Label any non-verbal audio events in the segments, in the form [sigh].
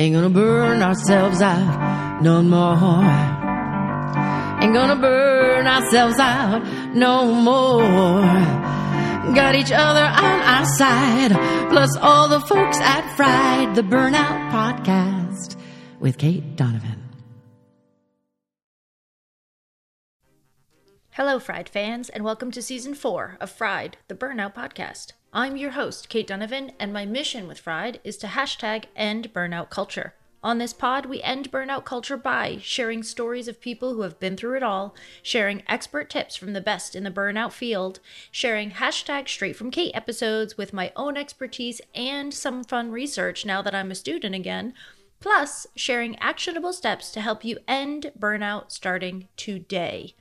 Ain't gonna burn ourselves out no more. Ain't gonna burn ourselves out no more. Got each other on our side, plus all the folks at Fried, the Burnout Podcast with Kate Donovan. Hello, Fried fans, and welcome to season four of Fried, the Burnout Podcast. I'm your host, Kate Donovan, and my mission with Fried is to hashtag end burnout culture. On this pod, we end burnout culture by sharing stories of people who have been through it all, sharing expert tips from the best in the burnout field, sharing hashtag straight from Kate episodes with my own expertise and some fun research now that I'm a student again, plus sharing actionable steps to help you end burnout starting today.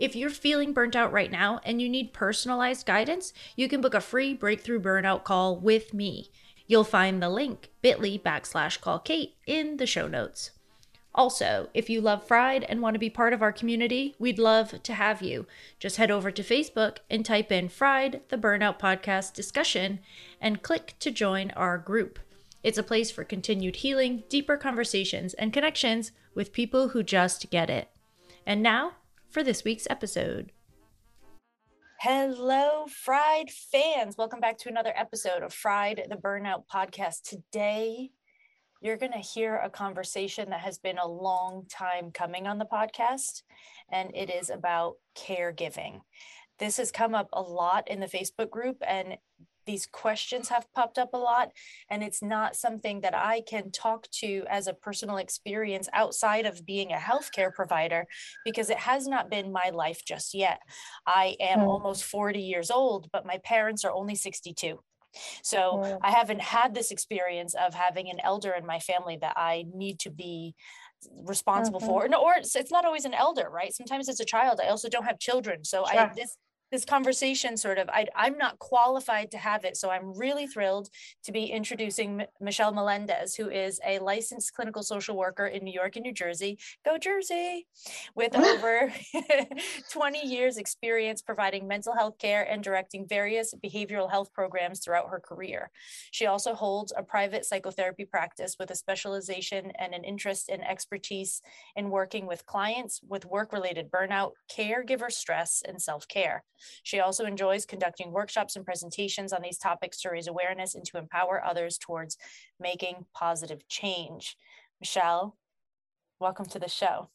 If you're feeling burnt out right now and you need personalized guidance, you can book a free breakthrough burnout call with me. You'll find the link bit.ly backslash call Kate in the show notes. Also, if you love Fried and want to be part of our community, we'd love to have you. Just head over to Facebook and type in Fried, the Burnout Podcast discussion, and click to join our group. It's a place for continued healing, deeper conversations, and connections with people who just get it. And now, for this week's episode. Hello, Fried fans. Welcome back to another episode of Fried the Burnout Podcast. Today, you're going to hear a conversation that has been a long time coming on the podcast, and it is about caregiving. This has come up a lot in the Facebook group, and these questions have popped up a lot and it's not something that i can talk to as a personal experience outside of being a healthcare provider because it has not been my life just yet i am mm. almost 40 years old but my parents are only 62 so i haven't had this experience of having an elder in my family that i need to be responsible mm-hmm. for no, or it's, it's, not always an elder right sometimes it's a child i also don't have children so sure. i this this conversation sort of I, i'm not qualified to have it so i'm really thrilled to be introducing M- michelle melendez who is a licensed clinical social worker in new york and new jersey. Go jersey! With over [laughs] 20 years experience providing mental health care and directing various behavioral health programs throughout her career. She also holds a private psychotherapy practice with a specialization and an interest and expertise in working with clients with work related burnout caregiver stress and self-care she also enjoys conducting workshops and presentations on these topics to raise awareness and to empower others towards making positive change. Michelle, welcome to the show.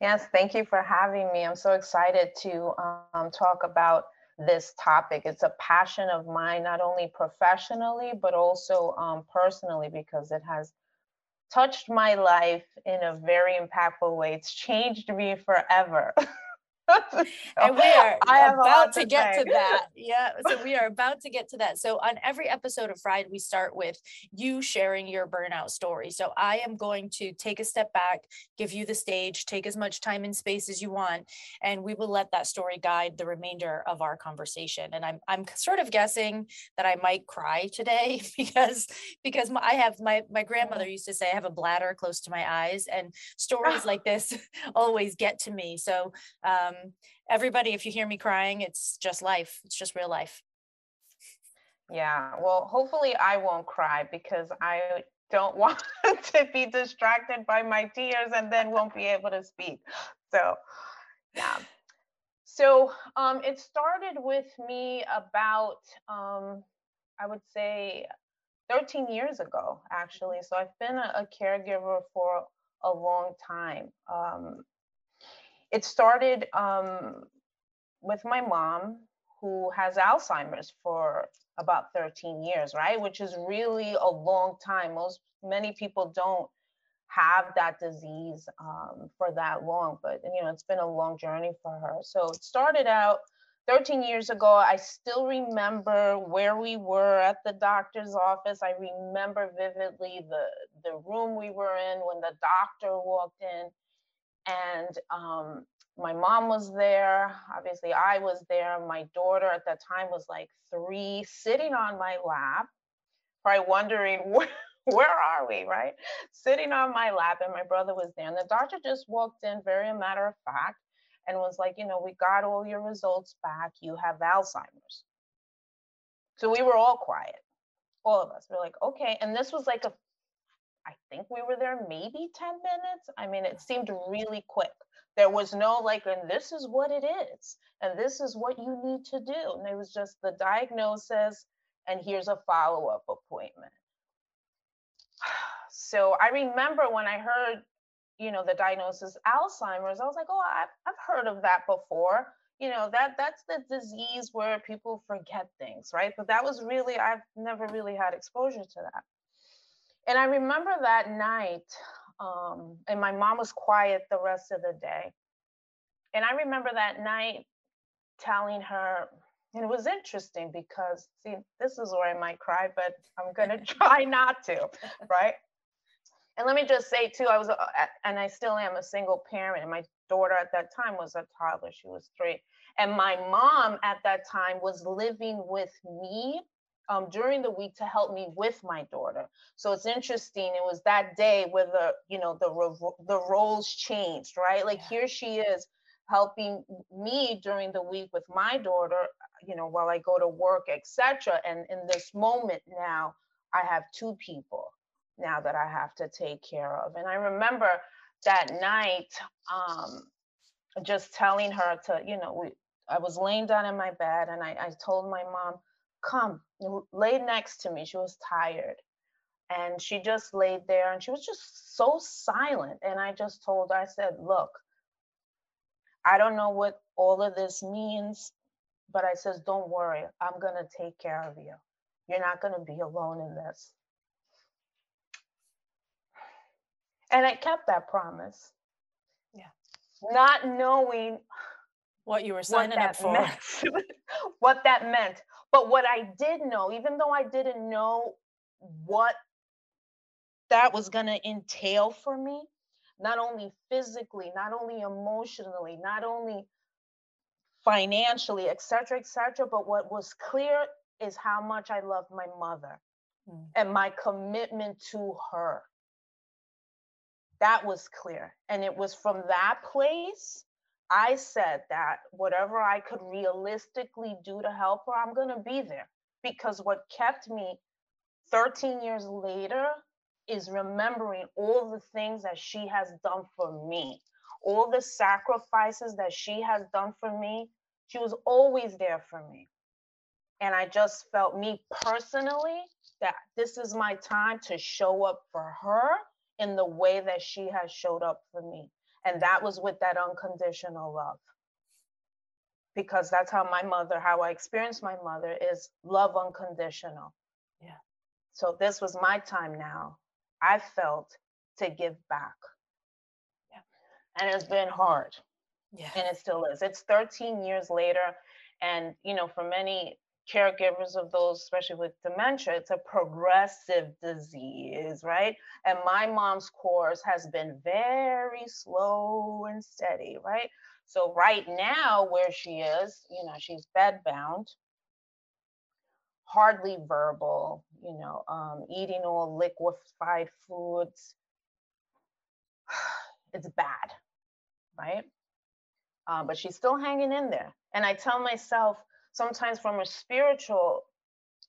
Yes, thank you for having me. I'm so excited to um, talk about this topic. It's a passion of mine, not only professionally, but also um, personally, because it has touched my life in a very impactful way. It's changed me forever. [laughs] [laughs] and we are I about to, to get to that. [laughs] Yeah. So we are about to get to that. So on every episode of Fried, we start with you sharing your burnout story. So I am going to take a step back, give you the stage, take as much time and space as you want, and we will let that story guide the remainder of our conversation. And I'm I'm sort of guessing that I might cry today [laughs] because because I have my my grandmother used to say I have a bladder close to my eyes, and stories like this always get to me. So um, everybody, if you hear me crying, it's just life. It's just real life. Yeah. Well, hopefully I won't cry because I don't [laughs] want to be distracted by my tears and then won't be able to speak. So, yeah. So um, it started with me about, um, I would say, 13 years ago, actually. So I've been a, a caregiver for a long time. Um, it started um, with my mom, who has Alzheimer's for about 13 years, right? Which is really a long time. Most many people don't have that disease um, for that long, but you know, it's been a long journey for her. So it started out 13 years ago. I still remember where we were at the doctor's office. I remember vividly the the room we were in when the doctor walked in and um, my mom was there. Obviously, I was there. My daughter at that time was like three, sitting on my lap, probably wondering [laughs] where, are we, right? Sitting on my lap, and my brother was there. And the doctor just walked in, very matter of fact, and was like, you know, we got all your results back. You have Alzheimer's. So we were all quiet, all of us. We we're like, okay. And this was like a I think we were there maybe 10 minutes. I mean, it seemed really quick. There was no like, and this is what it is, and this is what you need to do. And it was just the diagnosis, and here's a follow up appointment. [sighs] So I remember when I heard, you know, the diagnosis Alzheimer's, I was like, oh, I've, I've heard of that before. You know, that that's the disease where people forget things, right? But that was really, I've never really had exposure to that. And I remember that night, um, and my mom was quiet the rest of the day. And I remember that night telling her, and it was interesting because, see, this is where I might cry, but I'm going [laughs] to try not to, right? And let me just say, too, I was, and I still am a single parent, and my daughter at that time was a toddler, she was three. And my mom at that time was living with me um, during the week to help me with my daughter. So it's interesting. It was that day where the you know the the roles changed, right? Like yeah. here she is helping me during the week with my daughter, you know, while I go to work, etc. And in this moment now, I have two people now that I have to take care of. And I remember that night, um, just telling her to, you know, we, I was laying down in my bed and I, I told my mom, come, lay next to me. She was tired. And she just laid there and she was just so silent. And I just told her, I said, look, I don't know what all of this means, but I says, don't worry, I'm going to take care of you. You're not going to be alone in this. And I kept that promise. Yeah. Not knowing what you were signing up for. [laughs] what that meant. But what I did know, even though I didn't know what that was going to entail for me, not only physically, not only emotionally, not only financially, etc., etc., but what was clear is how much I loved my mother mm. and my commitment to her. That was clear. And it was from that place I said that whatever I could realistically do to help her, I'm going to be there. Because what kept me 13 years later is remembering all the things that she has done for me, all the sacrifices that she has done for me. She was always there for me. And I just felt me personally that this is my time to show up for her in the way that she has showed up for me. And that was with that unconditional love. Because that's how my mother, how I experienced my mother is love unconditional. Yeah. So this was my time now. I felt to give back. Yeah. And it's been hard. Yeah. And it still is. It's 13 years later. And, you know, for many caregivers of those, especially with dementia, it's a progressive disease, right? And my mom's course has been very slow and steady, right? So right now, where she is, you know, she's bedbound, hardly verbal, you know, um, eating all liquefied foods. [sighs] It's bad, right? Um, but she's still hanging in there. And I tell myself, sometimes from a spiritual,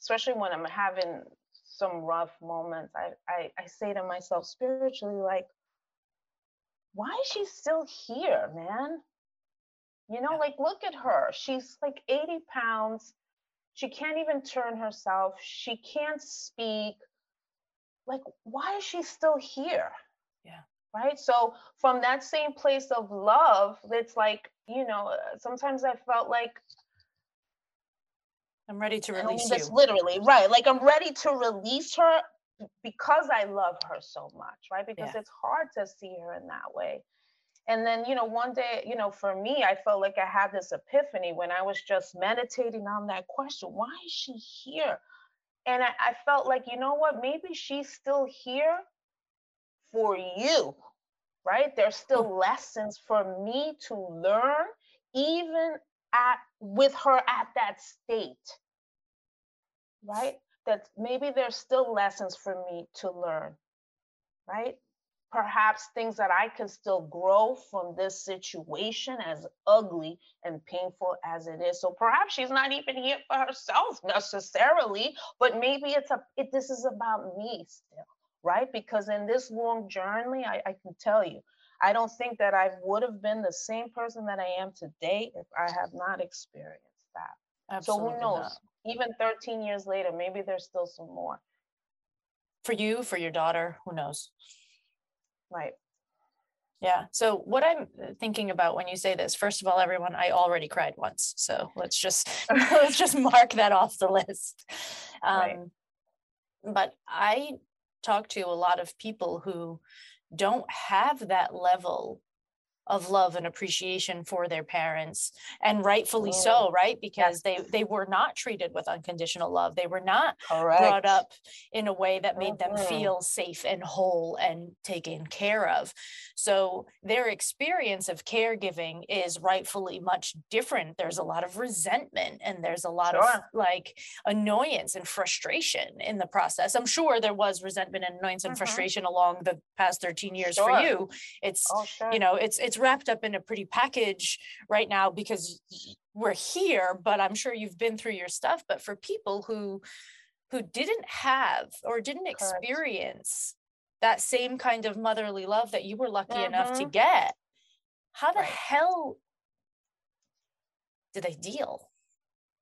especially when I'm having some rough moments, I, I, I say to myself spiritually, like, why is she still here, man? You know, like, look at her. She's like 80 pounds. She can't even turn herself. She can't speak. Like, why is she still here? Yeah. Right. So, from that same place of love, it's like, you know, sometimes I felt like I'm ready to release you. literally right. Like I'm ready to release her because I love her so much, right? Because yeah. it's hard to see her in that way. And then, you know, one day, you know, for me, I felt like I had this epiphany when I was just meditating on that question why is she here? And I, I felt like, you know what? Maybe she's still here for you, right? There's still oh. lessons for me to learn, even at with her at that state right? That maybe there's still lessons for me to learn right? Perhaps things that i can still grow from this situation as ugly and painful as it is. So perhaps she's not even here for herself necessarily but maybe it's a it, this is about me still right? Because in this long journey, I, I can tell you, I don't think that I would have been the same person that I am today if I have not experienced that. Absolutely so who knows? not. Even 13 years later, maybe there's still some more. For you, for your daughter, who knows? Right. Yeah. So what I'm thinking about when you say this, first of all, everyone, I already cried once. So let's just [laughs] let's just mark that off the list. Um, Right. But I talk to a lot of people who don't have that level of love and appreciation for their parents and rightfully Mm. so right because they they were not treated with unconditional love they were not Correct. brought up in a way that made them Mhm. feel safe and whole and taken care of. So their experience of caregiving is rightfully much different. There's a lot of resentment and there's a lot of like annoyance and frustration in the process. I'm sure there was resentment and annoyance and Mhm. frustration along the past 13 years for you. It's Oh, sure. you know it's it's wrapped up in a pretty package right now because we're here but i'm sure you've been through your stuff but for people who who didn't have or didn't Correct. experience that same kind of motherly love that you were lucky enough to Mhm. get how the Right. hell do they deal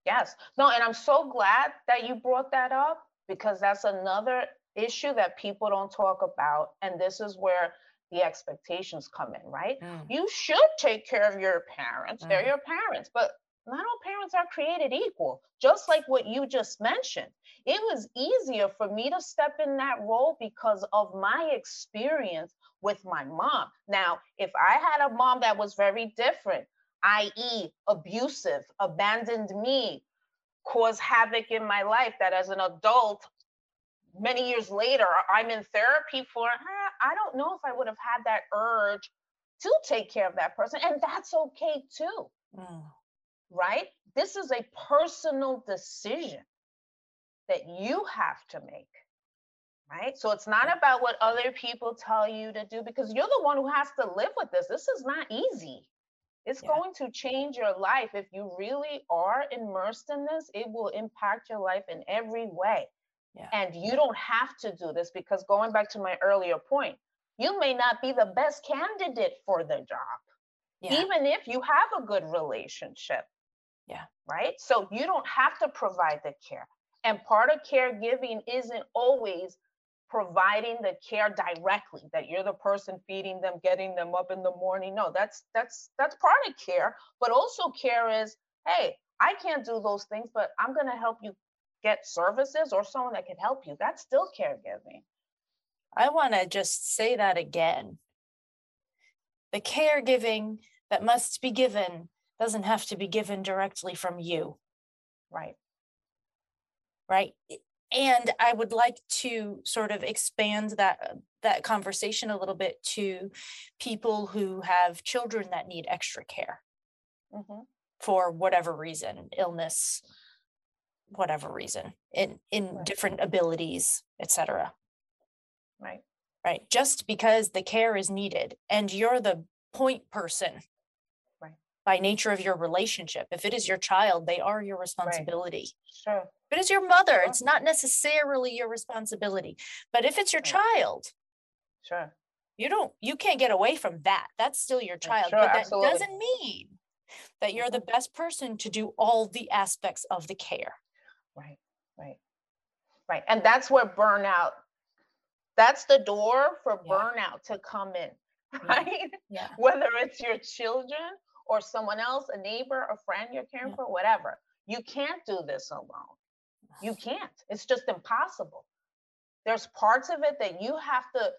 Yes. No, and I'm so glad that you brought that up because that's another issue that people don't talk about. And this is where the expectations come in, right? You should take care of your parents. They're Mm. your parents, but not all parents are created equal. Just like what you just mentioned, it was easier for me to step in that role because of my experience with my mom. Now, if I had a mom that was very different, i.e., abusive, abandoned me, caused havoc in my life, that as an adult, many years later, I'm in therapy for, "Eh, I don't know if I would have had that urge to take care of that person. And that's okay too, Mm. right? This is a personal decision that you have to make, right? So it's not about what other people tell you to do because you're the one who has to live with this. This is not easy. It's Yeah. going to change your life. If you really are immersed in this, it will impact your life in every way. Yeah. And you don't have to do this because going back to my earlier point, you may not be the best candidate for the job, yeah even if you have a good relationship. Yeah. Right. So you don't have to provide the care. And part of caregiving isn't always providing the care directly that you're the person feeding them getting them up in the morning no that's that's that's part of care but also care is hey i can't do those things but i'm going to help you get services or someone that can help you that's still caregiving I want to just say that again. The caregiving that must be given doesn't have to be given directly from you, right right? And I would like to sort of expand that that conversation a little bit to people who have children that need extra care hmm for whatever reason, illness, whatever reason, in in Right. different abilities, etc. right right? Just because the care is needed and you're the point person. Right. By nature of your relationship. If it is your child, they are your responsibility. sure If it is your mother, Sure. it's not necessarily your responsibility. But if it's your Right. child, sure you don't you can't get away from that. That's still your child. sure, but that absolutely. doesn't mean that you're the Mhm. best person to do all the aspects of the care. Right, right, right. And that's where burnout, that's the door for Yeah. burnout to come in, [laughs] right? Yeah. Whether it's your children or someone else, a neighbor, a friend you're caring Yeah. for, whatever. You can't do this alone. You [sighs] can't. It's just impossible. There's parts of it that you have to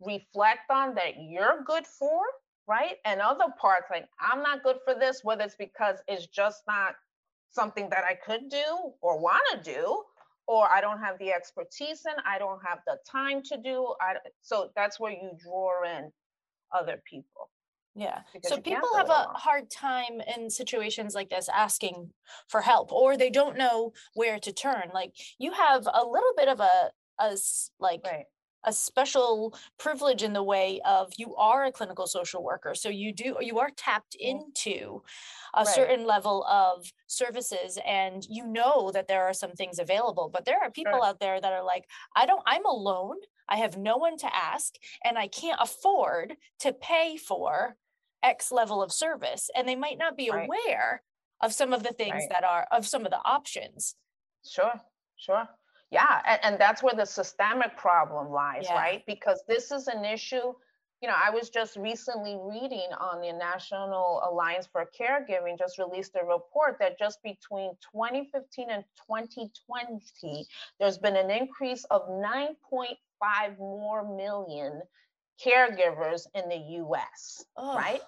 reflect on that you're good for, right? And other parts like I'm not good for this, whether it's because it's just not something that I could do or want to do, or I don't have the expertise in, I don't have the time to do. I so that's where you draw in other people. Yeah. So people have a hard time in situations like this asking for help or they don't know where to turn. Like you have a little bit of a a like Right. A special privilege in the way of you are a clinical social worker so you do you are tapped into a Right. certain level of services and you know that there are some things available but there are people Sure. out there that are like i don't i'm alone I have no one to ask, and I can't afford to pay for X level of service. And they might not be Right. aware of some of the things Right. that are of some of the options. Sure, sure. Yeah, and, and that's where the systemic problem lies, Yeah. right? Because this is an issue. You know, I was just recently reading on the National Alliance for Caregiving just released a report that just between 2015 and 2020, there's been an increase of 9.5 more million caregivers in the US right?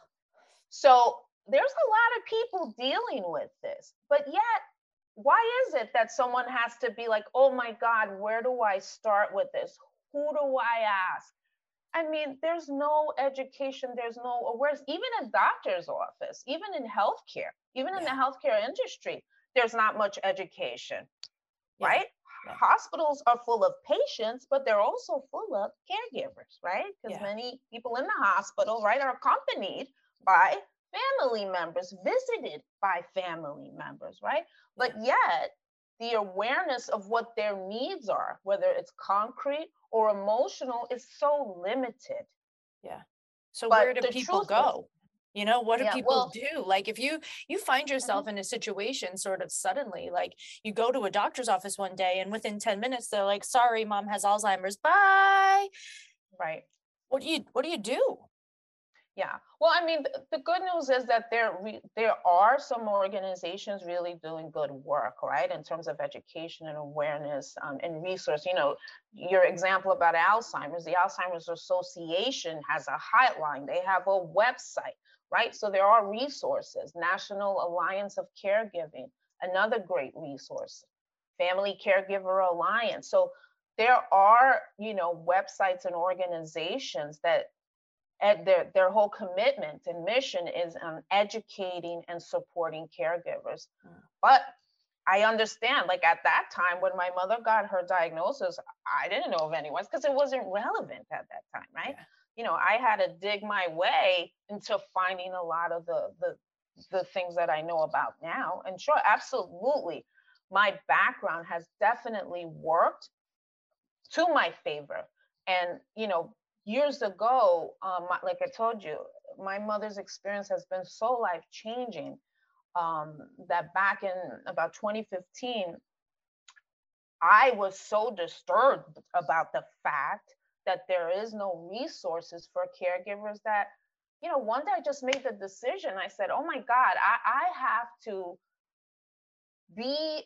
So there's a lot of people dealing with this, but yet, why is it that someone has to be like, oh my God, where do I start with this? Who do I ask? I mean, there's no education, there's no awareness, even in doctor's office, even in healthcare, even in the healthcare industry, there's not much education, Yeah, right? yeah. Hospitals are full of patients, but they're also full of caregivers, right? Because Yeah. many people in the hospital, right, are accompanied by family members, visited by family members, right? But yet, the awareness of what their needs are, whether it's concrete or emotional, is so limited. Yeah. So But where do people truth is- go? You know, what do Yeah, people well- do? Like if you you find Mm-hmm. yourself in a situation sort of suddenly, like you go to a doctor's office one day and within 10 minutes they're like, sorry, mom has Alzheimer's. Bye. Right. What do you what do you do? Yeah. Well, I mean, th- the good news is that there re- there are some organizations really doing good work, right, in terms of education and awareness um, and resource. You know, your example about Alzheimer's, the Alzheimer's Association has a hotline. They have a website, right? So there are resources. National Alliance of Caregiving, another great resource. Family Caregiver Alliance. So there are, you know, websites and organizations that their their whole commitment and mission is on educating and supporting caregivers Mm. but i understand like at that time when my mother got her diagnosis i didn't know of anyone because it wasn't relevant at that time right Yeah. you know i had to dig my way into finding a lot of the the the things that i know about now and sure absolutely my background has definitely worked to my favor and you know years ago, um, like I told you, my mother's experience has been so life changing um, that back in about 2015, I was so disturbed about the fact that there is no resources for caregivers that, you know, one day I just made the decision. I said, oh my God, I, I have to be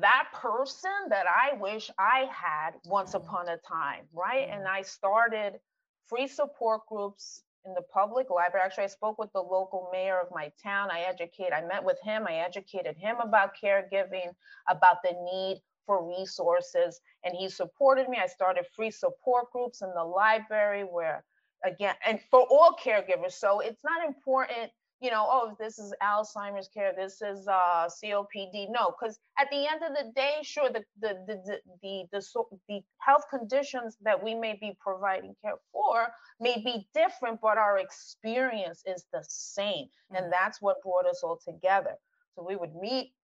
that person that I wish I had once Mhm. upon a time, right? Mhm. And I started free support groups in the public library. Actually, I spoke with the local mayor of my town. I educate, I met with him, I educated him about caregiving, about the need for resources, and he supported me. I started free support groups in the library where again, and for all caregivers. So it's not important, you know, oh, this is Alzheimer's care, this is uh, COPD. No, because at the end of the day, sure, the the the the the, the, so, the health conditions that we may be providing care for may be different, but our experience is the same, Mhm. and that's what brought us all together. So we would meet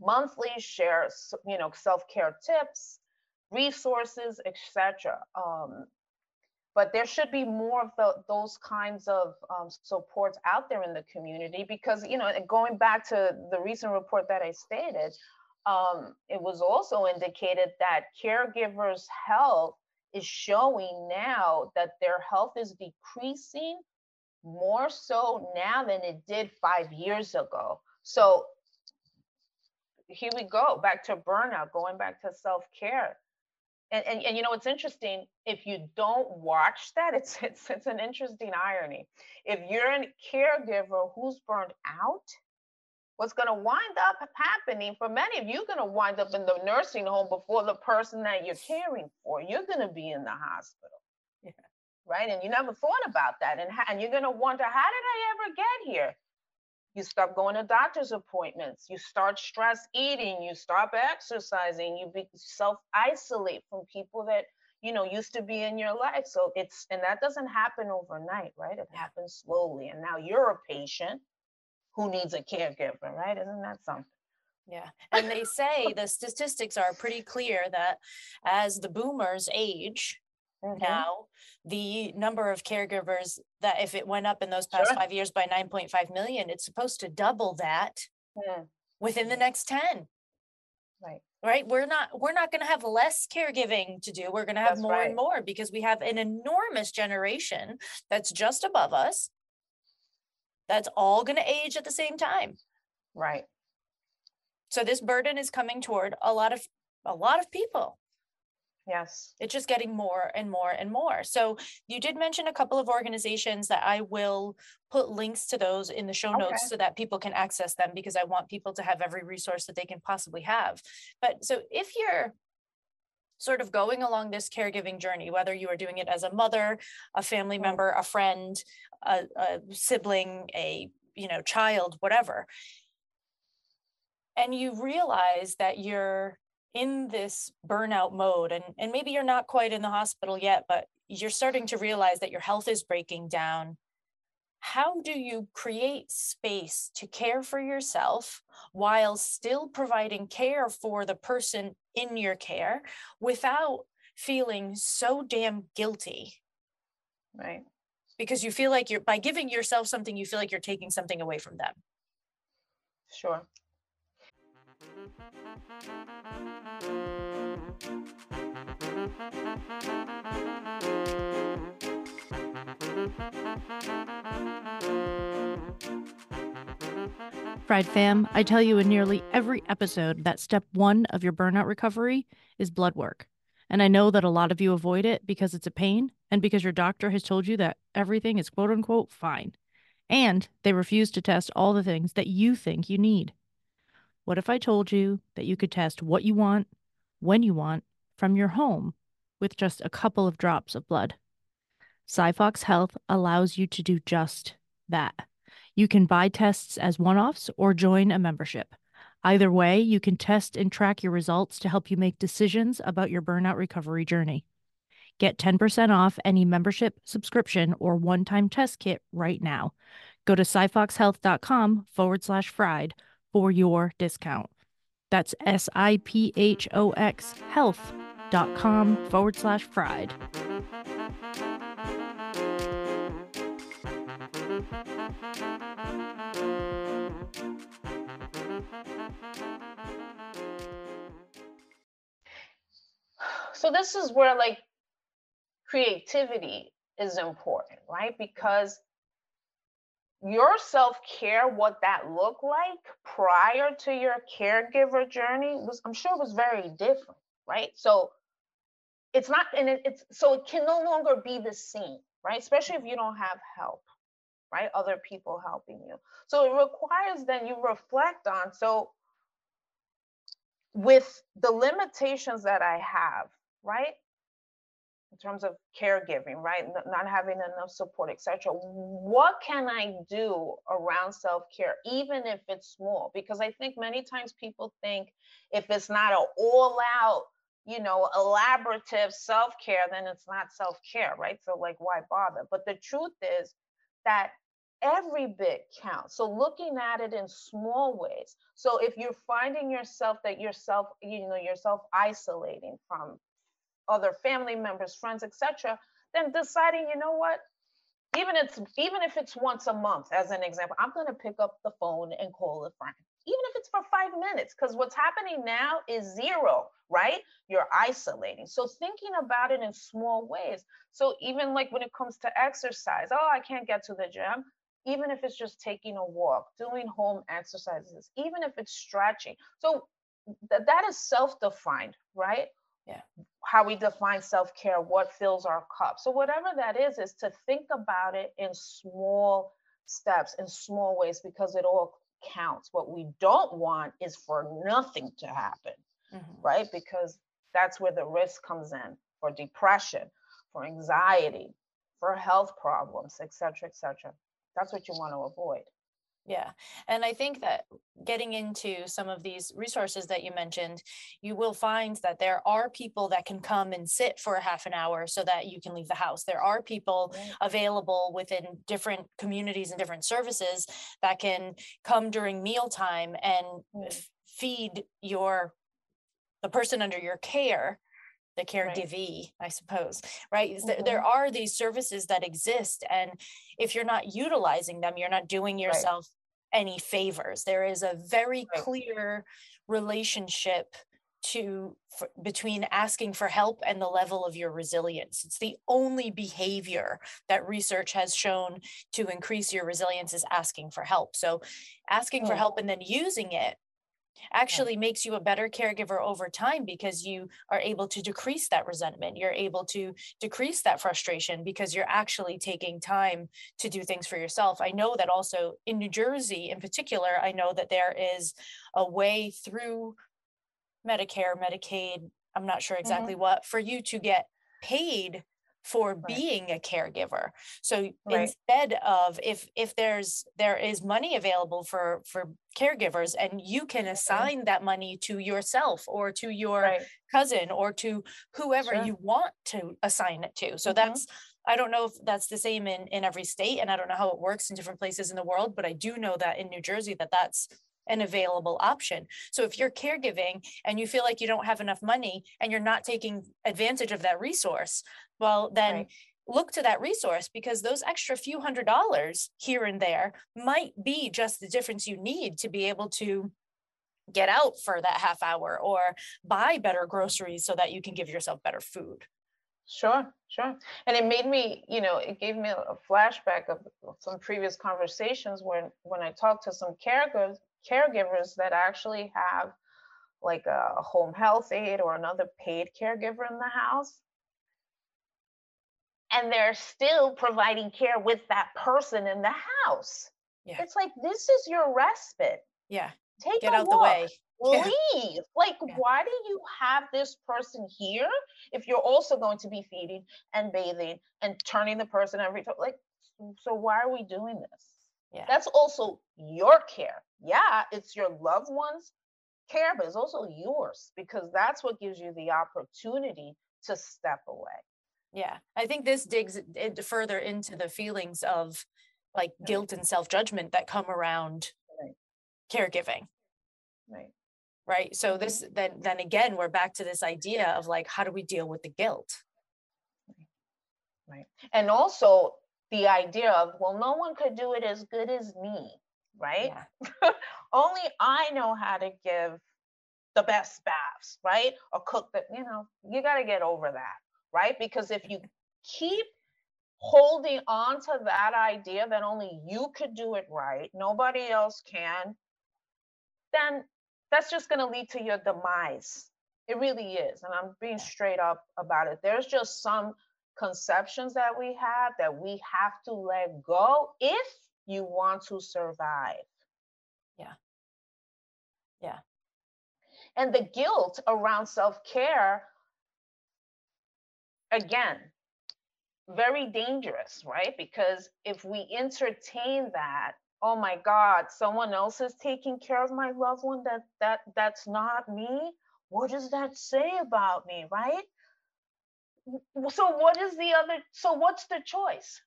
monthly, share, you know, self care tips, resources, etc. Um, but there should be more of the, those kinds of um, supports out there in the community because you know going back to the recent report that i stated um, it was also indicated that caregivers health is showing now that their health is decreasing more so now than it did five years ago. So here we go back to burnout going back to self-care and, and, and you know it's interesting if you don't watch that [laughs] it's, it's it's an interesting irony. If you're a caregiver who's burned out what's going to wind up happening for many of you going to wind up in the nursing home before the person that you're caring for you're going to be in the hospital. Yeah. right? And you never thought about that and, and you're going to wonder how did i ever get here you stop going to doctor's appointments. You start stress eating. You stop exercising. You be self isolate from people that you know used to be in your life. So it's and that doesn't happen overnight right? It happens slowly. And now you're a patient who needs a caregiver right? Isn't that something? Yeah. And they say the statistics are pretty clear that as the boomers age, mm-hmm. now the number of caregivers that if it went up in those past sure. five years by 9.5 million it's supposed to double that mm. within the next 10 right right we're not we're not going to have less caregiving to do we're going to have that's more right. and more because we have an enormous generation that's just above us that's all going to age at the same time right so this burden is coming toward a lot of a lot of people Yes. It's just getting more and more and more. So you did mention a couple of organizations that I will put links to those in the show okay. notes so that people can access them because I want people to have every resource that they can possibly have. But so if you're sort of going along this caregiving journey, whether you are doing it as a mother, a family mm. member, a friend, a, a sibling, a you know child, whatever, and you realize that you're in this burnout mode and and maybe you're not quite in the hospital yet but you're starting to realize that your health is breaking down. How do you create space to care for yourself while still providing care for the person in your care without feeling so damn guilty? Right. Because you feel like you're by giving yourself something you feel like you're taking something away from them. Sure Fried fam, I tell you in nearly every episode that step one of your burnout recovery is blood work. And I know that a lot of you avoid it because it's a pain and because your doctor has told you that everything is quote unquote fine. And they refuse to test all the things that you think you need. What if I told you that you could test what you want, when you want, from your home with just a couple of drops of blood? SiPhox Health allows you to do just that. You can buy tests as one offs or join a membership. Either way, you can test and track your results to help you make decisions about your burnout recovery journey. Get 10% off any membership, subscription, or one time test kit right now. Go to siphoxhealth.com forward slash fried for your discount. That's S I P H O X health.com forward slash fried. So, this is where like creativity is important, right? Because your self-care what that looked like prior to your caregiver journey was i'm sure it was very different right? So it's not and it, it's so it can no longer be the same right? Especially if you don't have help right? Other people helping you. So it requires then you reflect on so with the limitations that i have right in terms of caregiving, right? Not having enough support, etc. What can I do around self-care, even if it's small? Because I think many times people think if it's not an all-out, you know, elaborative self-care, then it's not self-care, right? So like, why bother? But the truth is that every bit counts. So looking at it in small ways. So if you're finding yourself that yourself, you know, yourself isolating from other family members, friends, etc., then deciding, you know what, even it's even if it's once a month, as an example, I'm going to pick up the phone and call a friend, even if it's for five minutes, because what's happening now is zero, right? You're isolating. So thinking about it in small ways. So even like when it comes to exercise, oh, I can't get to the gym. Even if it's just taking a walk, doing home exercises, even if it's stretching. So th- that is self-defined, right? Yeah. how we define self-care what fills our cup. So whatever that is is to think about it in small steps in small ways because it all counts. What we don't want is for nothing to happen mm-hmm. right? Because that's where the risk comes in for depression for anxiety for health problems etc etc that's what you want to avoid yeah. And I think that getting into some of these resources that you mentioned, you will find that there are people that can come and sit for a half an hour so that you can leave the house. There are people right. available within different communities and different services that can come during mealtime and feed your the person under your care the care caregivee i suppose right? Is there, mm-hmm. are these services that exist and if you're not utilizing them you're not doing yourself any favors. There is a very Right. clear relationship to f- between asking for help and the level of your resilience. It's the only behavior that research has shown to increase your resilience is asking for help. So asking for help and then using it actually makes you a better caregiver over time because you are able to decrease that resentment. You're able to decrease that frustration because you're actually taking time to do things for yourself. I know that also in new jersey in particular i know that there is a way through medicare medicaid i'm not sure mm-hmm. exactly what for you to get paid for Right. being a caregiver so Right. instead of if if there's there is money available for for caregivers and you can assign that money to yourself or to your cousin or to whoever Sure. you want to assign it to so Mhm. that's i don't know if that's the same in in every state and i don't know how it works in different places in the world but i do know that in new jersey that that's an available option so if you're caregiving and you feel like you don't have enough money and you're not taking advantage of that resource well then Right. look to that resource because those extra few hundred dollars here and there might be just the difference you need to be able to get out for that half hour or buy better groceries so that you can give yourself better food. Sure, sure. And it made me, you know, it gave me a flashback of of some previous conversations when when I talked to some caregivers caregivers that actually have like a home health aide or another paid caregiver in the house. And they're still providing care with that person in the house. Yeah. It's like this is your respite. Yeah. Take Get out the way. [laughs] Yeah. leave. Like, Yeah. why do you have this person here if you're also going to be feeding and bathing and turning the person every time? Like, so why are we doing this? Yeah. That's also your care. Yeah, it's your loved one's care, but it's also yours because that's what gives you the opportunity to step away. Yeah. I think this digs it- further into the feelings of like Right. guilt and self-judgment that come around Right. caregiving. Right. Right. So this then then again we're back to this idea of like how do we deal with the guilt? Right. And also the idea of, well, no one could do it as good as me, right? Yeah. [laughs] only I know how to give the best baths, right? Or cook the, you know, you got to get over that, right? Because if you keep holding on to that idea that only you could do it right, nobody else can, then that's just going to lead to your demise. It really is. And I'm being straight up about it. There's just some conceptions that we have that we have to let go if you want to survive. Yeah. Yeah. And the guilt around self care, again, very dangerous, right? Because if we entertain that, oh my God, someone else is taking care of my loved one that that that's not me. What does that say about me, right? So what is the other so what's the choice?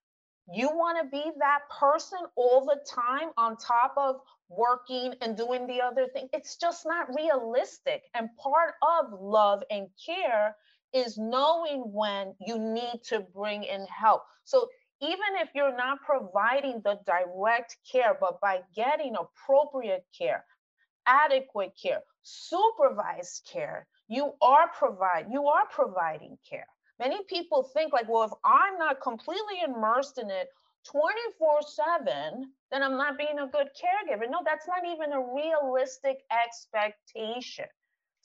You want to be that person all the time on top of working and doing the other thing. It's just not realistic. And part of love and care is knowing when you need to bring in help. So even if you're not providing the direct care, but by getting appropriate care, adequate care, supervised care, you are provide you are providing care. Many people think like, well, if I'm not completely immersed in it 24/7, then I'm not being a good caregiver. No, that's not even a realistic expectation.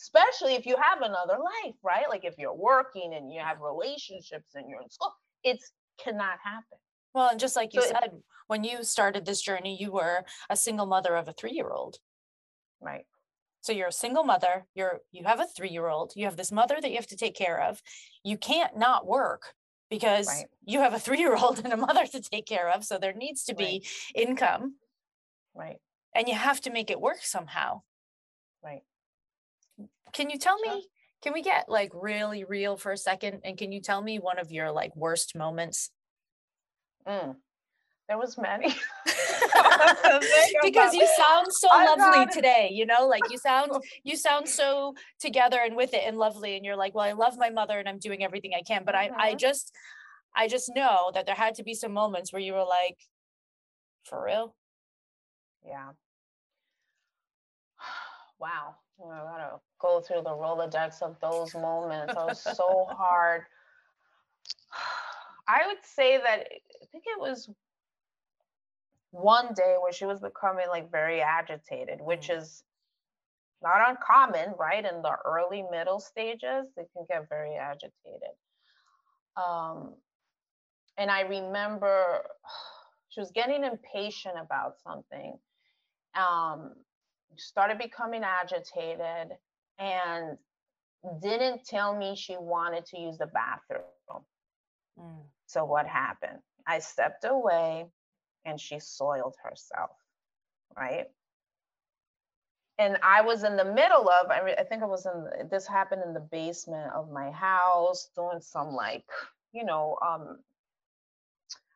Especially if you have another life, right? Like if you're working and you have relationships and you're in school, it's cannot happen. Well, and just like you So it- said, when you started this journey, you were a single mother of a three-year-old. Right. So you're a single mother, you're you have a 3-year-old, you have this mother that you have to take care of. You can't not work because Right. you have a 3-year-old [laughs] and a mother to take care of, so there needs to be income Right. and you have to make it work somehow. Can you tell Sure. me can we get like really real for a second and can you tell me one of your like worst moments? Mm. there was many [laughs] [laughs] because you sound so lovely today you know like you sound [laughs] you sound so together and with it and lovely and you're like well i love my mother and i'm doing everything i can but mm-hmm. i i mm-hmm. just i just know that there had to be some moments where you were like for real yeah [sighs] wow I gotta go through the Rolodex of those moments. It was so [laughs] hard. I would say that I think it was one day where she was becoming like very agitated, which mm. is not uncommon, right? In the early middle stages, they can get very agitated. Um, and I remember [sighs] she was getting impatient about something. Um, started becoming agitated and didn't tell me she wanted to use the bathroom. Mm. So what happened? I stepped away and she soiled herself, right? And I was in the middle of, I, I think I was in, this happened in the basement of my house, doing some like, you know, um,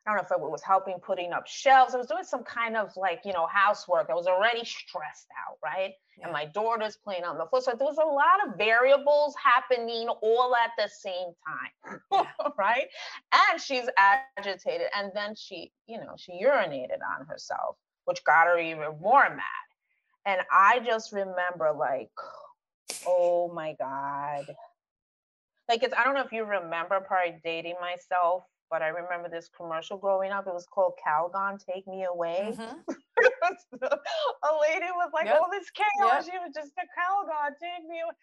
I don't know if it was helping putting up shelves. I was doing some kind of like, you know, housework. I was already stressed out, right? Yeah. And my daughter's playing on the floor. So there was a lot of variables happening all at the same time, [laughs] yeah. right? And she's agitated. And then she, you know, she urinated on herself, which got her even more mad. And I just remember like, oh my God. Like it's, I don't know if you remember probably dating myself but I remember this commercial growing up. It was called Calgon, Take Me Away. Mm-hmm. [laughs] a lady was like, yep. "Oh, this chaos!" Yep. She was just a Calgon, take me away.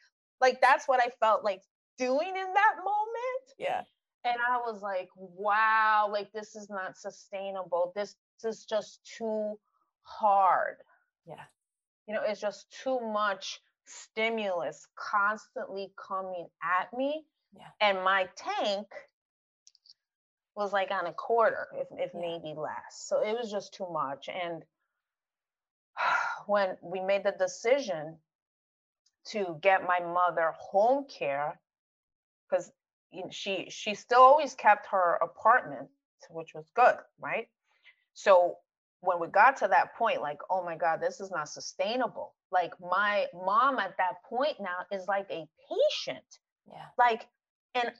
Like that's what I felt like doing in that moment. Yeah. And I was like, "Wow! Like this is not sustainable. This, this is just too hard." Yeah. You know, it's just too much stimulus constantly coming at me. Yeah. And my tank was like on a quarter, if, if maybe less. So it was just too much. And [sighs] when we made the decision to get my mother home care, because she she still always kept her apartment, which was good, right? So when we got to that point, like, oh my God, this is not sustainable. Like my mom at that point now is like a patient. Yeah. Like, and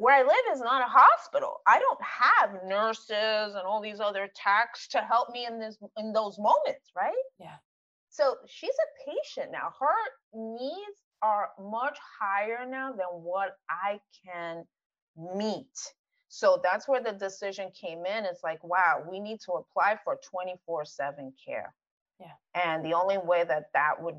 where I live is not a hospital. I don't have nurses and all these other techs to help me in this in those moments, right? Yeah. So she's a patient now. Her needs are much higher now than what I can meet. So that's where the decision came in. It's like, wow, we need to apply for 24 7 care. Yeah. And the only way that that would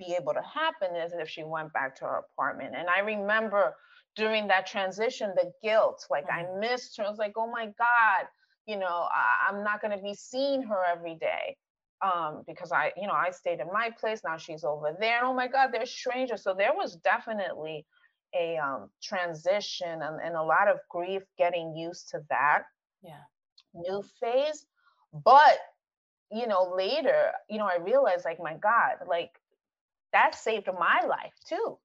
be able to happen is if she went back to her apartment. And I remember during that transition, the guilt, like mm-hmm. I missed her. I was like, oh my God, you know, I, am not going to be seeing her every day. Um, because I, you know, I stayed in my place. Now she's over there. And oh my God, they're strangers. So there was definitely a um, transition and, and a lot of grief getting used to that yeah. new phase. But, you know, later, you know, I realized like, my God, like that saved my life too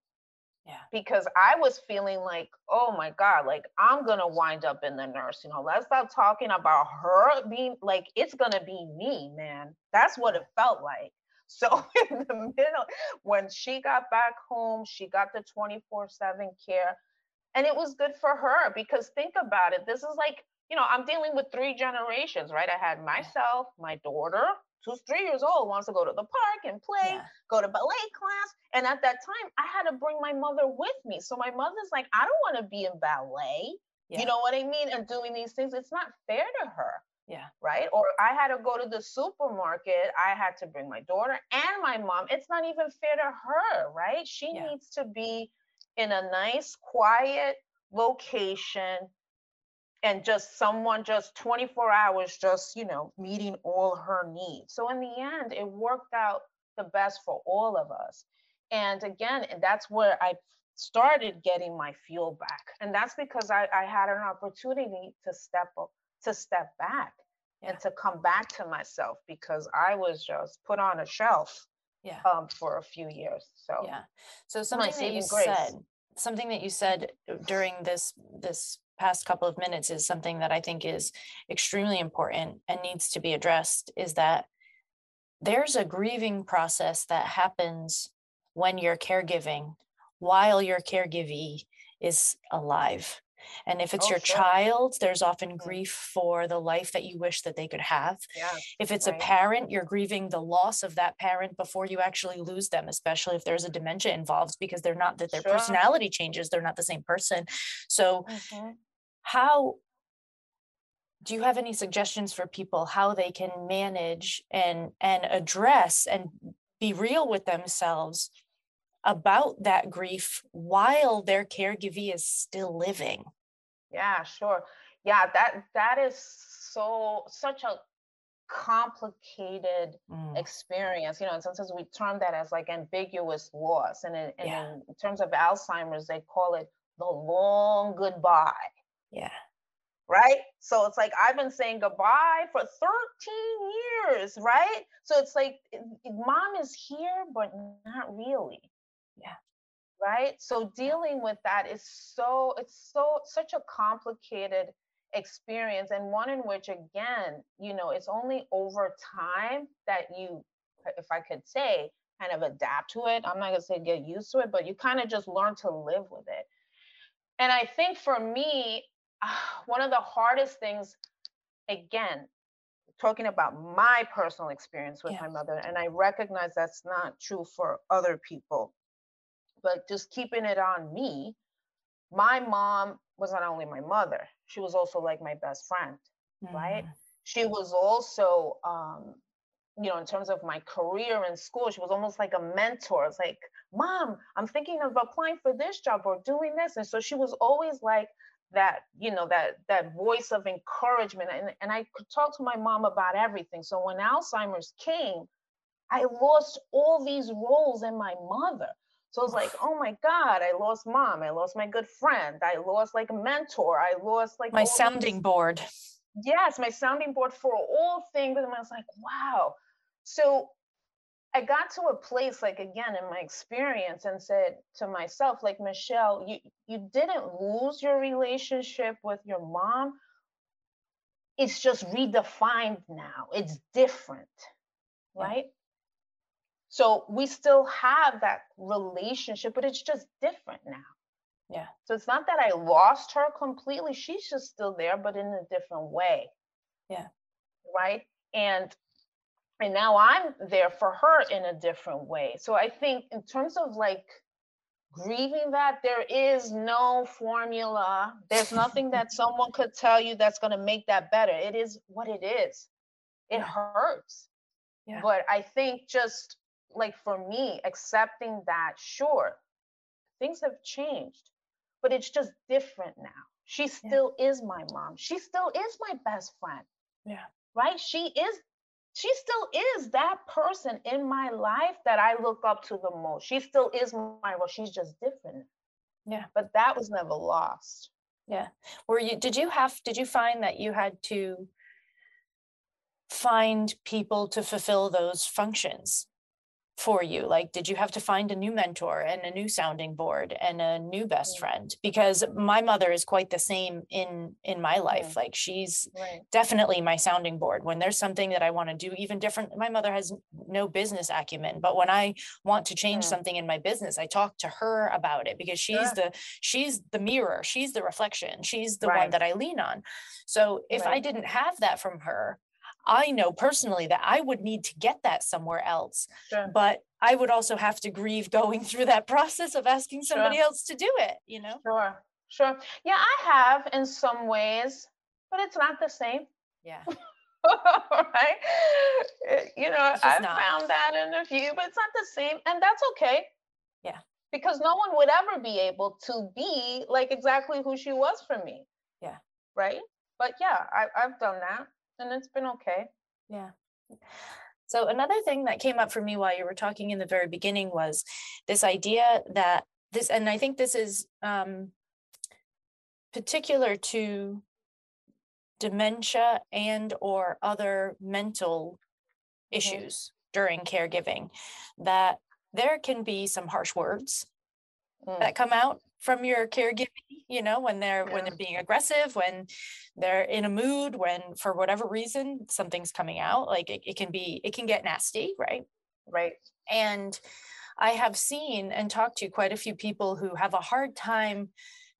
yeah. Because I was feeling like, oh my God, like I'm gonna wind up in the nursing home. Let's stop talking about her being like it's gonna be me, man. That's what it felt like. [laughs] So in the middle, when she got back home, she got the 24-7 care. And it was good for her because think about it. This is like, you know, I'm dealing with three generations, right? I had myself, my daughter, who's three years old wants to go to the park and play, yeah. go to ballet class. And at that time, I had to bring my mother with me. So my mother's like, I don't want to be in ballet. Yeah. You know what I mean? And doing these things, it's not fair to her. Yeah. Right. Or I had to go to the supermarket. I had to bring my daughter and my mom. It's not even fair to her. Right. She yeah. needs to be in a nice, quiet location and just someone just 24 hours just you know meeting all her needs. So in the end it worked out the best for all of us. And again that's where i started getting my fuel back. And that's because i, I had an opportunity to step up to step back yeah. and to come back to myself because i was just put on a shelf yeah. um, for a few years. So yeah. So something that you grace. said something that you said during this this past couple of minutes is something that I think is extremely important and needs to be addressed is that there's a grieving process that happens when you're caregiving while your caregivee is alive. And if it's Oh, your sure. child, there's often Mhm. grief for the life that you wish that they could have. Yeah. If it's right. a parent, you're grieving the loss of that parent before you actually lose them, especially if there's a dementia involved because they're not that their Sure. personality changes, they're not the same person. So Mhm. How do you have any suggestions for people how they can manage and and address and be real with themselves about that grief while their caregivee is still living Yeah, sure. Yeah, that that is so such a complicated Mm, experience. You know, and sometimes we term that as like ambiguous loss. And in, and Yeah. in terms of Alzheimer's, they call it the long goodbye. Yeah right? So it's like I've been saying goodbye for 13 years, right? So it's like i- i- mom is here, but not really. Yeah. Right. So dealing with that is so, it's so, such a complicated experience and one in which, again, you know, it's only over time that you, if I could say, kind of adapt to it. I'm not going to say get used to it, but you kind of just learn to live with it. And I think for me, [sighs] one of the hardest things, again, talking about my personal experience with Yeah. my mother, and I recognize that's not true for other people, but just keeping it on me, my mom was not only my mother, she was also like my best friend right? Mm, She was also, um, you know, in terms of my career in school, she was almost like a mentor. It's like, Mom, I'm thinking of applying for this job or doing this. And so she was always like that, you know, that that voice of encouragement. And, and I could talk to my mom about everything. So when Alzheimer's came, I lost all these roles in my mother. So it's like, [sighs] oh my God, I lost mom. I lost my good friend. I lost like a mentor. I lost like my all these- sounding board yes, my sounding board for all things. And I was like, wow. So I got to a place, like again, in my experience, and said to myself, like, Michelle, you, you didn't lose your relationship with your mom. It's just redefined now. It's different. Yeah. Right. So we still have that relationship, but it's just different now. Yeah. So it's not that I lost her completely. She's just still there, but in a different way. Yeah. Right. And and now I'm there for her in a different way. So I think in terms of like grieving that, there is no formula. There's nothing that someone could tell you that's gonna make that better. It is what it is. It Yeah. hurts. Yeah. But I think just like for me, accepting that, sure, things have changed, but it's just different now. She Yeah. still is my mom. She still is my best friend, yeah right? She is, she still is that person in my life that I look up to the most. She still is my, well, she's just different. Yeah. But that was never lost. Yeah. Were you, did you have, did you find that you had to find people to fulfill those functions for you? Like, did you have to find a new mentor and a new sounding board and a new best friend? Because my mother is quite the same in, in my life. Like she's Right. definitely my sounding board. When there's something that I want to do even different, my mother has no business acumen, but when I want to change something in my business, I talk to her about it because she's Sure. the she's the mirror, she's the reflection, she's the one that I lean on. So if I didn't have that from her, I know personally that I would need to get that somewhere else, Sure. but I would also have to grieve going [laughs] through that process of asking somebody Sure. else to do it, you know? Sure. Sure. Yeah, I have in some ways, but it's not the same. Yeah. [laughs] right? Uh, You know, I've not. found that in a few, but it's not the same, and that's okay. Yeah. Because no one would ever be able to be like exactly who she was for me. Yeah. Right. But yeah, I, I've done that, and it's been okay. Yeah. So another thing that came up for me while you were talking in the very beginning was this idea that this, and I think this is um, particular to dementia and or other mental issues during caregiving, that there can be some harsh words Mm, that come out from your caregiving you know when they're yeah. when they're being aggressive when they're in a mood when for whatever reason something's coming out like it, it can be it can get nasty right? Right. And i have seen and talked to quite a few people who have a hard time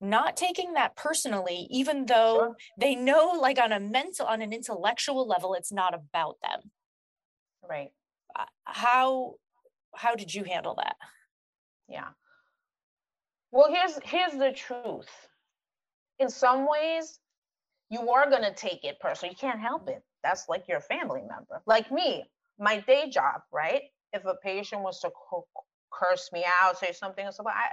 not taking that personally even though sure. they know like on a mental on an intellectual level it's not about them. Right. Uh, how how did you handle that? Yeah well, here's here's the truth. In some ways, you are going to take it personally. You can't help it. That's like your family member. Like me, my day job, right? If a patient was to curse me out, say something, so I,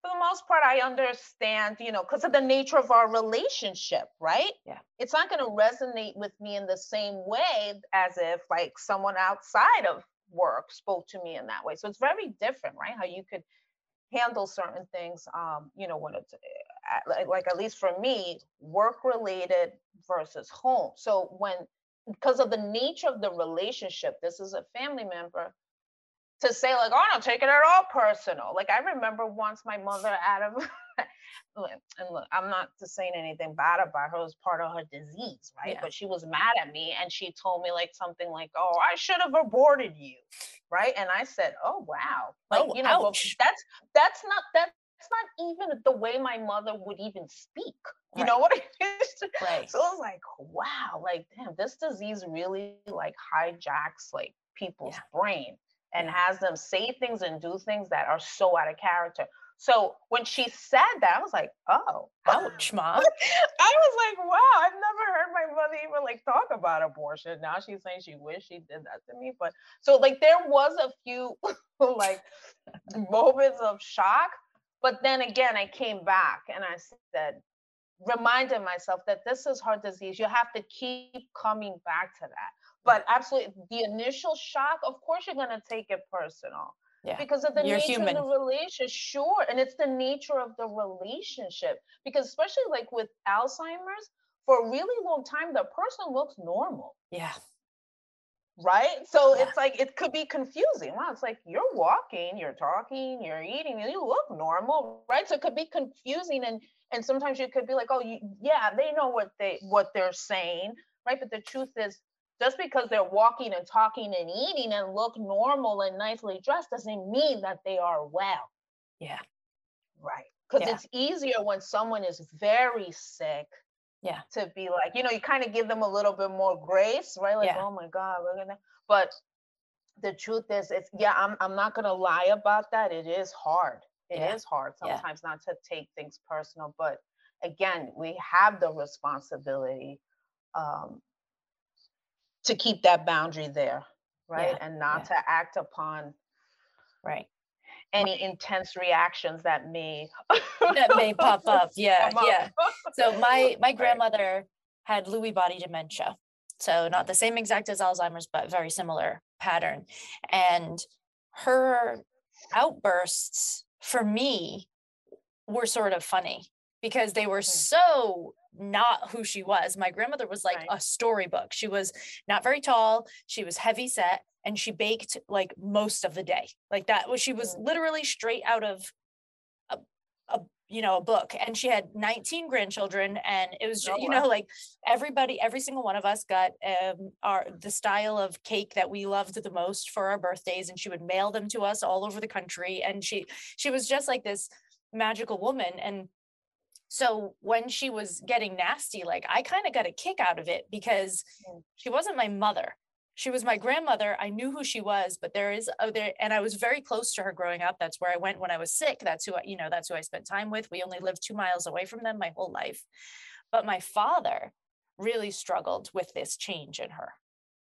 for the most part, I understand, you know, because of the nature of our relationship, right? Yeah. It's not going to resonate with me in the same way as if like someone outside of work spoke to me in that way. So it's very different, right? How you could handle certain things um, you know when it's like, like at least for me work related versus home so when because of the nature of the relationship this is a family member to say like oh no take it at all personal like i remember once my mother out of [laughs] and look, I'm not saying anything bad about her. It was part of her disease, right? Yeah. But she was mad at me and she told me like something like, "Oh, I should have aborted you," right? And I said, "Oh, wow!" Like oh, you know, that's that's not that's not even the way my mother would even speak. You right. know what I [laughs] mean? Right. So I was like, wow, like damn, this disease really like hijacks like people's yeah. brain and has them say things and do things that are so out of character. So when she said that, I was like, oh, ouch, mom. [laughs] I was like, wow, I've never heard my mother even like talk about abortion. Now she's saying she wished she did that to me. But so like there was a few [laughs] like moments of shock. But then again, I came back and I said, reminded myself that this is heart disease. You have to keep coming back to that. But absolutely, the initial shock, of course, you're going to take it personal yeah. because of the You're nature human. of the relationship sure and it's the nature of the relationship because especially like with alzheimer's for a really long time the person looks normal yeah right so yeah. it's like it could be confusing wow it's like you're walking you're talking you're eating and you look normal right so it could be confusing and and sometimes you could be like oh you, yeah they know what they what they're saying right but the truth is just because they're walking and talking and eating and look normal and nicely dressed doesn't mean that they are well. Yeah. Right. Because yeah. it's easier when someone is very sick. Yeah. To be like, you know, you kind of give them a little bit more grace, right? Like, yeah. oh my God, we're gonna but the truth is it's yeah, I'm I'm not gonna lie about that. It is hard. It yeah. is hard sometimes not to take things personal, but again, we have the responsibility um, to keep that boundary there right? Yeah, and not yeah. to act upon right. any intense reactions that may that may pop up. [laughs] Yeah yeah. So my my [laughs] grandmother had lewy body dementia. So not the same exact as alzheimer's but very similar pattern. And her outbursts for me were sort of funny because they were hmm. so not who she was. My grandmother was like right. a storybook. She was not very tall, she was heavy set, and she baked like most of the day. Like that was she was mm. literally straight out of a, a you know a book and she had 19 grandchildren and it was just, oh, you know like everybody every single one of us got um our the style of cake that we loved the most for our birthdays and she would mail them to us all over the country and she she was just like this magical woman and so when she was getting nasty, like I kind of got a kick out of it because she wasn't my mother. She was my grandmother. I knew who she was, but there is oh there and I was very close to her growing up. That's where I went when I was sick. That's who I, you know, that's who I spent time with. We only lived 2 miles away from them my whole life. But my father really struggled with this change in her.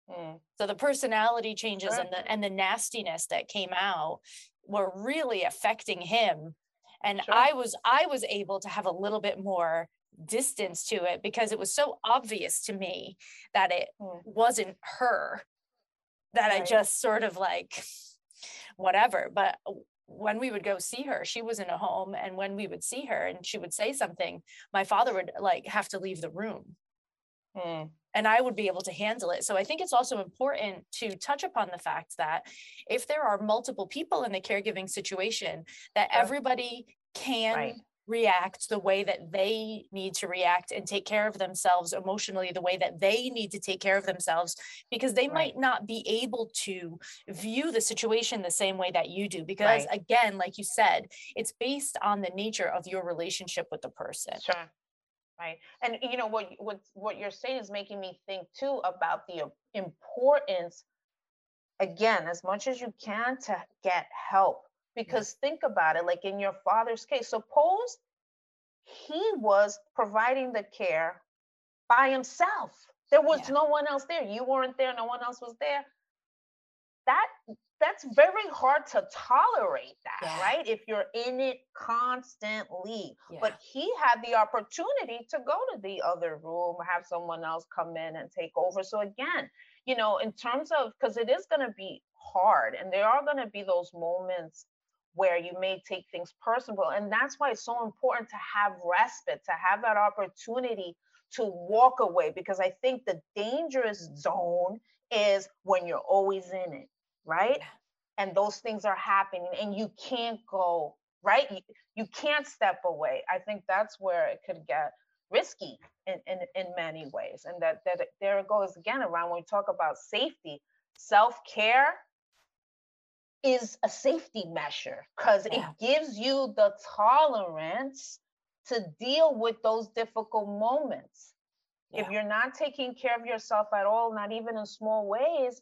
Mm. So the personality changes and the and the nastiness that came out were really affecting him and sure. i was i was able to have a little bit more distance to it because it was so obvious to me that it mm. wasn't her that right. i just sort of like whatever but when we would go see her she was in a home and when we would see her and she would say something my father would like have to leave the room mm. And i would be able to handle it so i think it's also important to touch upon the fact that if there are multiple people in the caregiving situation that everybody can right. react the way that they need to react and take care of themselves emotionally the way that they need to take care of themselves because they right. might not be able to view the situation the same way that you do because right. again like you said it's based on the nature of your relationship with the person sure right and you know what what what you're saying is making me think too about the importance again as much as you can to get help because think about it, like in your father's case, suppose he was providing the care by himself. There was yeah. no one else there. You weren't there, no one else was there. That that's very hard to tolerate that, yeah. right? If you're in it constantly. Yeah. But he had the opportunity to go to the other room, have someone else come in and take over. So again, you know, in terms of because it is going to be hard and there are going to be those moments where you may take things personal. And that's why it's so important to have respite, to have that opportunity to walk away, because I think the dangerous zone is when you're always in it, right? And those things are happening and you can't go, right? You, you can't step away. I think that's where it could get risky in, in, in many ways. And that, that there it goes again around when we talk about safety, self-care is a safety measure because yeah. it gives you the tolerance to deal with those difficult moments. Yeah. If you're not taking care of yourself at all, not even in small ways,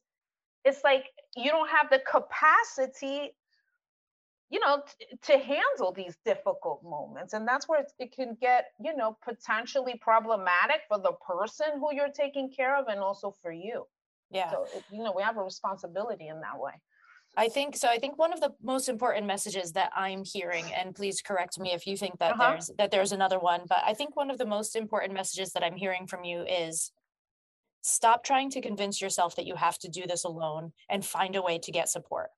it's like you don't have the capacity you know t- to handle these difficult moments and that's where it can get you know potentially problematic for the person who you're taking care of and also for you yeah so it, you know we have a responsibility in that way I think so. I think one of the most important messages that I'm hearing, and please correct me if you think that uh-huh. there's that there's another one, but I think one of the most important messages that I'm hearing from you is stop trying to convince yourself that you have to do this alone and find a way to get support.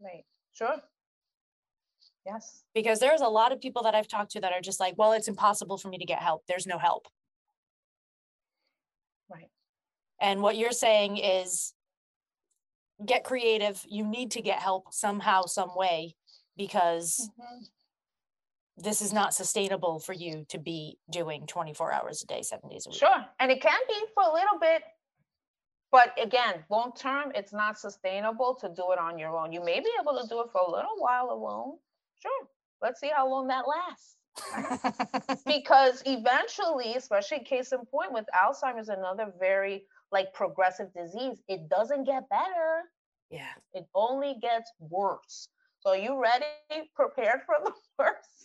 Right. Sure. Yes. Because there's a lot of people that I've talked to that are just like, well, it's impossible for me to get help. There's no help. Right. And what you're saying is get creative. You need to get help somehow, some way, because mm-hmm. This is not sustainable for you to be doing 24 hours a day, seven days a week. Sure. And it can be for a little bit. But again, long term, it's not sustainable to do it on your own. You may be able to do it for a little while alone. Sure. Let's see how long that lasts. [laughs] because eventually, especially case in point with Alzheimer's, another very like progressive disease, it doesn't get better. Yeah. It only gets worse. So are you ready, prepared for the [laughs] worst?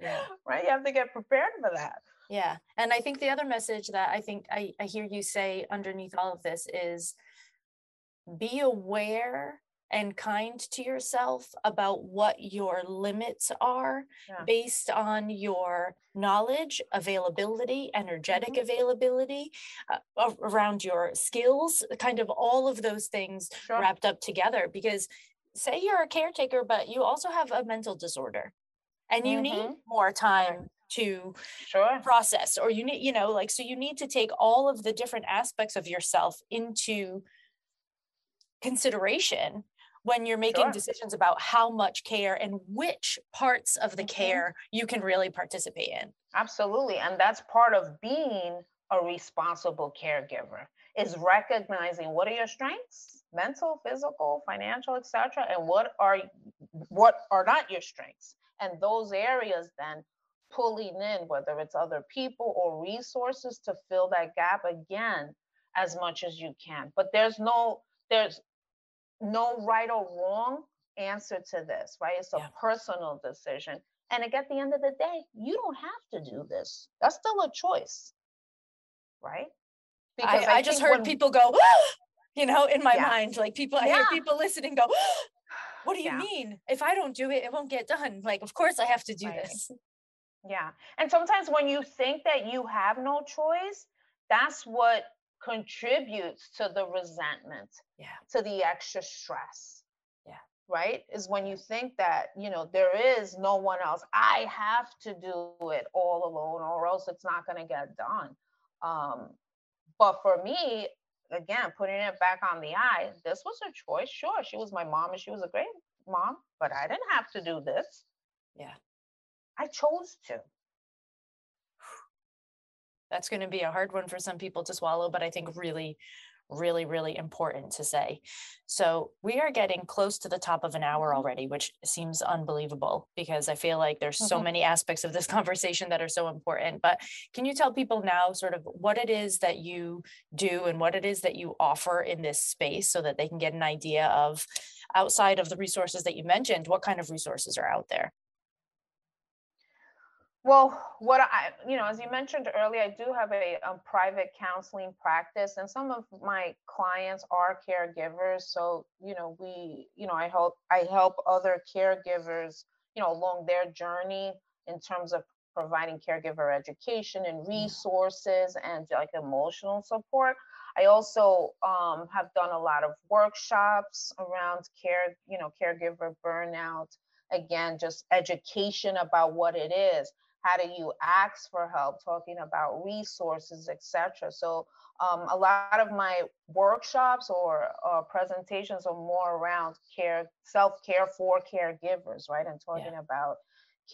Yeah. Right? You have to get prepared for that. Yeah. And I think the other message that I think I, I hear you say underneath all of this is be aware and kind to yourself about what your limits are yeah. based on your knowledge, availability, energetic mm-hmm. availability, uh, around your skills, kind of all of those things sure. wrapped up together. Because say you're a caretaker, but you also have a mental disorder and you mm-hmm. need more time to sure. process or you need you know like so you need to take all of the different aspects of yourself into consideration when you're making sure. decisions about how much care and which parts of the mm-hmm. care you can really participate in. Absolutely. And that's part of being a responsible caregiver is recognizing what are your strengths mental physical financial etc and what are what are not your strengths and those areas then pulling in whether it's other people or resources to fill that gap again as much as you can but there's no there's no right or wrong answer to this, right? It's a yeah. personal decision. And at the end of the day, you don't have to do this. That's still a choice, right? Because I, I, I just heard when, people go, [gasps] you know, in my yeah. mind, like people, I hear people listening go, [gasps] oh, what do you mean? If I don't do it, it won't get done. Like, of course I have to do right. this. Yeah. And sometimes when you think that you have no choice, that's what contributes to the resentment, yeah. to the extra stress. Yeah. Right? Is when you think that, you know, there is no one else. I have to do it all alone or else it's not going to get done. Um, but for me, again, putting it back on the I, this was a choice. Sure, she was my mom and she was a great mom, but I didn't have to do this. Yeah. I chose to. That's going to be a hard one for some people to swallow, but I think really, really, really important to say. So we are getting close to the top of an hour Mhm. already, which seems unbelievable because I feel like there's so Mhm. many aspects of this [laughs] conversation that are so important. But can you tell people now sort of what it is that you do and what it is that you offer in this space so that they can get an idea of outside of the resources that you mentioned, what kind of resources are out there? Well, what I, you know, as you mentioned earlier, I do have a, a private counseling practice, and some of my clients are caregivers. So, you know, we, you know, I help, I help other caregivers, you know, along their journey in terms of providing caregiver education and resources and like emotional support. I also um, have done a lot of workshops around care, you know, caregiver burnout. Again, just education about what it is how do you ask for help talking about resources etc so um, a lot of my workshops or uh, presentations are more around care self-care for caregivers right and talking Yeah. about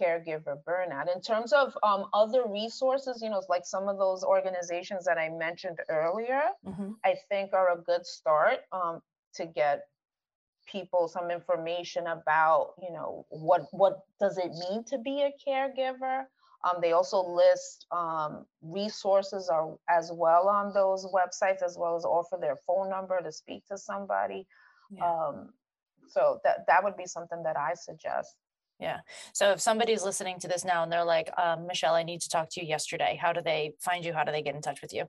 caregiver burnout in terms of um, other resources you know like some of those organizations that i mentioned earlier Mhm. i think are a good start um, to get people some information about you know what what does it mean to be a caregiver um, they also list um, resources are, as well on those websites as well as offer their phone number to speak to somebody Yeah. um, so that that would be something that i suggest Yeah. So if somebody's listening to this now and they're like, um, Michelle, I need to talk to you yesterday, how do they find you? How do they get in touch with you?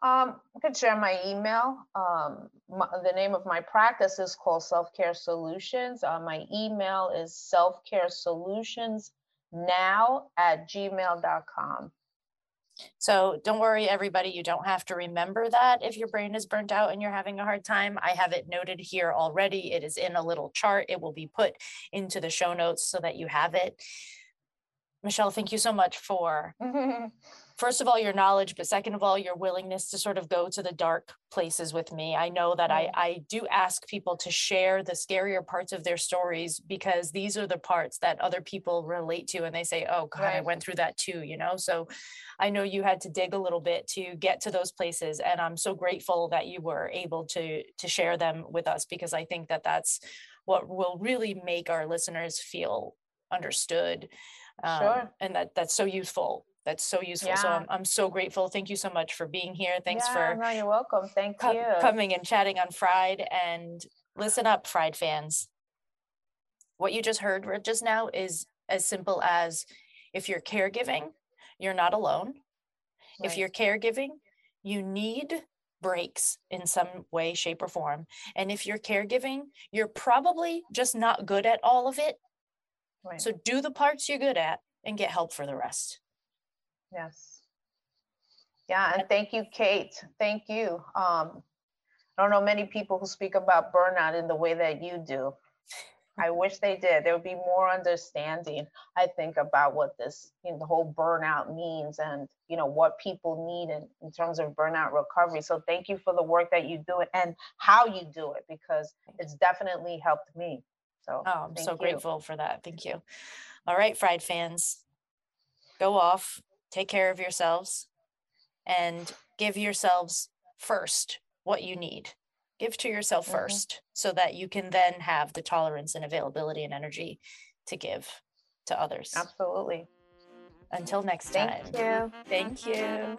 Um, I could share my email. Um, my, the name of my practice is called Self Care Solutions. Uh, my email is selfcaresolutions now at gmail.com. So don't worry, everybody. You don't have to remember that if your brain is burnt out and you're having a hard time. I have it noted here already. It is in a little chart. It will be put into the show notes so that you have it. Michelle, thank you so much for [laughs] first of all your knowledge but second of all your willingness to sort of go to the dark places with me i know that I, Mm. I do ask people to share the scarier parts of their stories because these are the parts that other people relate to and they say oh god i went through that too you know so i know you had to dig a little bit to get to those places and i'm so grateful that you were able to to share them with us because i think that that's what will really make our listeners feel understood um, Sure. and that that's so useful that's so useful so I'm, I'm so grateful. Thank you so much for being here. Thanks yeah, for no, you're welcome. Thank co- you. coming and chatting on fried and listen up fried fans. What you just heard just now is as simple as if you're caregiving you're not alone. If you're caregiving you need breaks in some way shape or form. And if you're caregiving you're probably just not good at all of it. Right. so do the parts you're good at and get help for the rest Yes. Yeah, and thank you, Kate. Thank you. Um, I don't know many people who speak about burnout in the way that you do. I wish they did. There would be more understanding, I think, about what this, you know, the whole burnout means and, you know, what people need in, in terms of burnout recovery. So thank you for the work that you do and how you do it because it's definitely helped me. So Oh, I'm so you. grateful for that. Thank you. All right, fried fans, go off, take care of yourselves, and give yourselves first what you need. Give to yourself Mhm. first so that you can then have the tolerance and availability and energy to give to others. Absolutely. Until next time. Thank you. Thank you.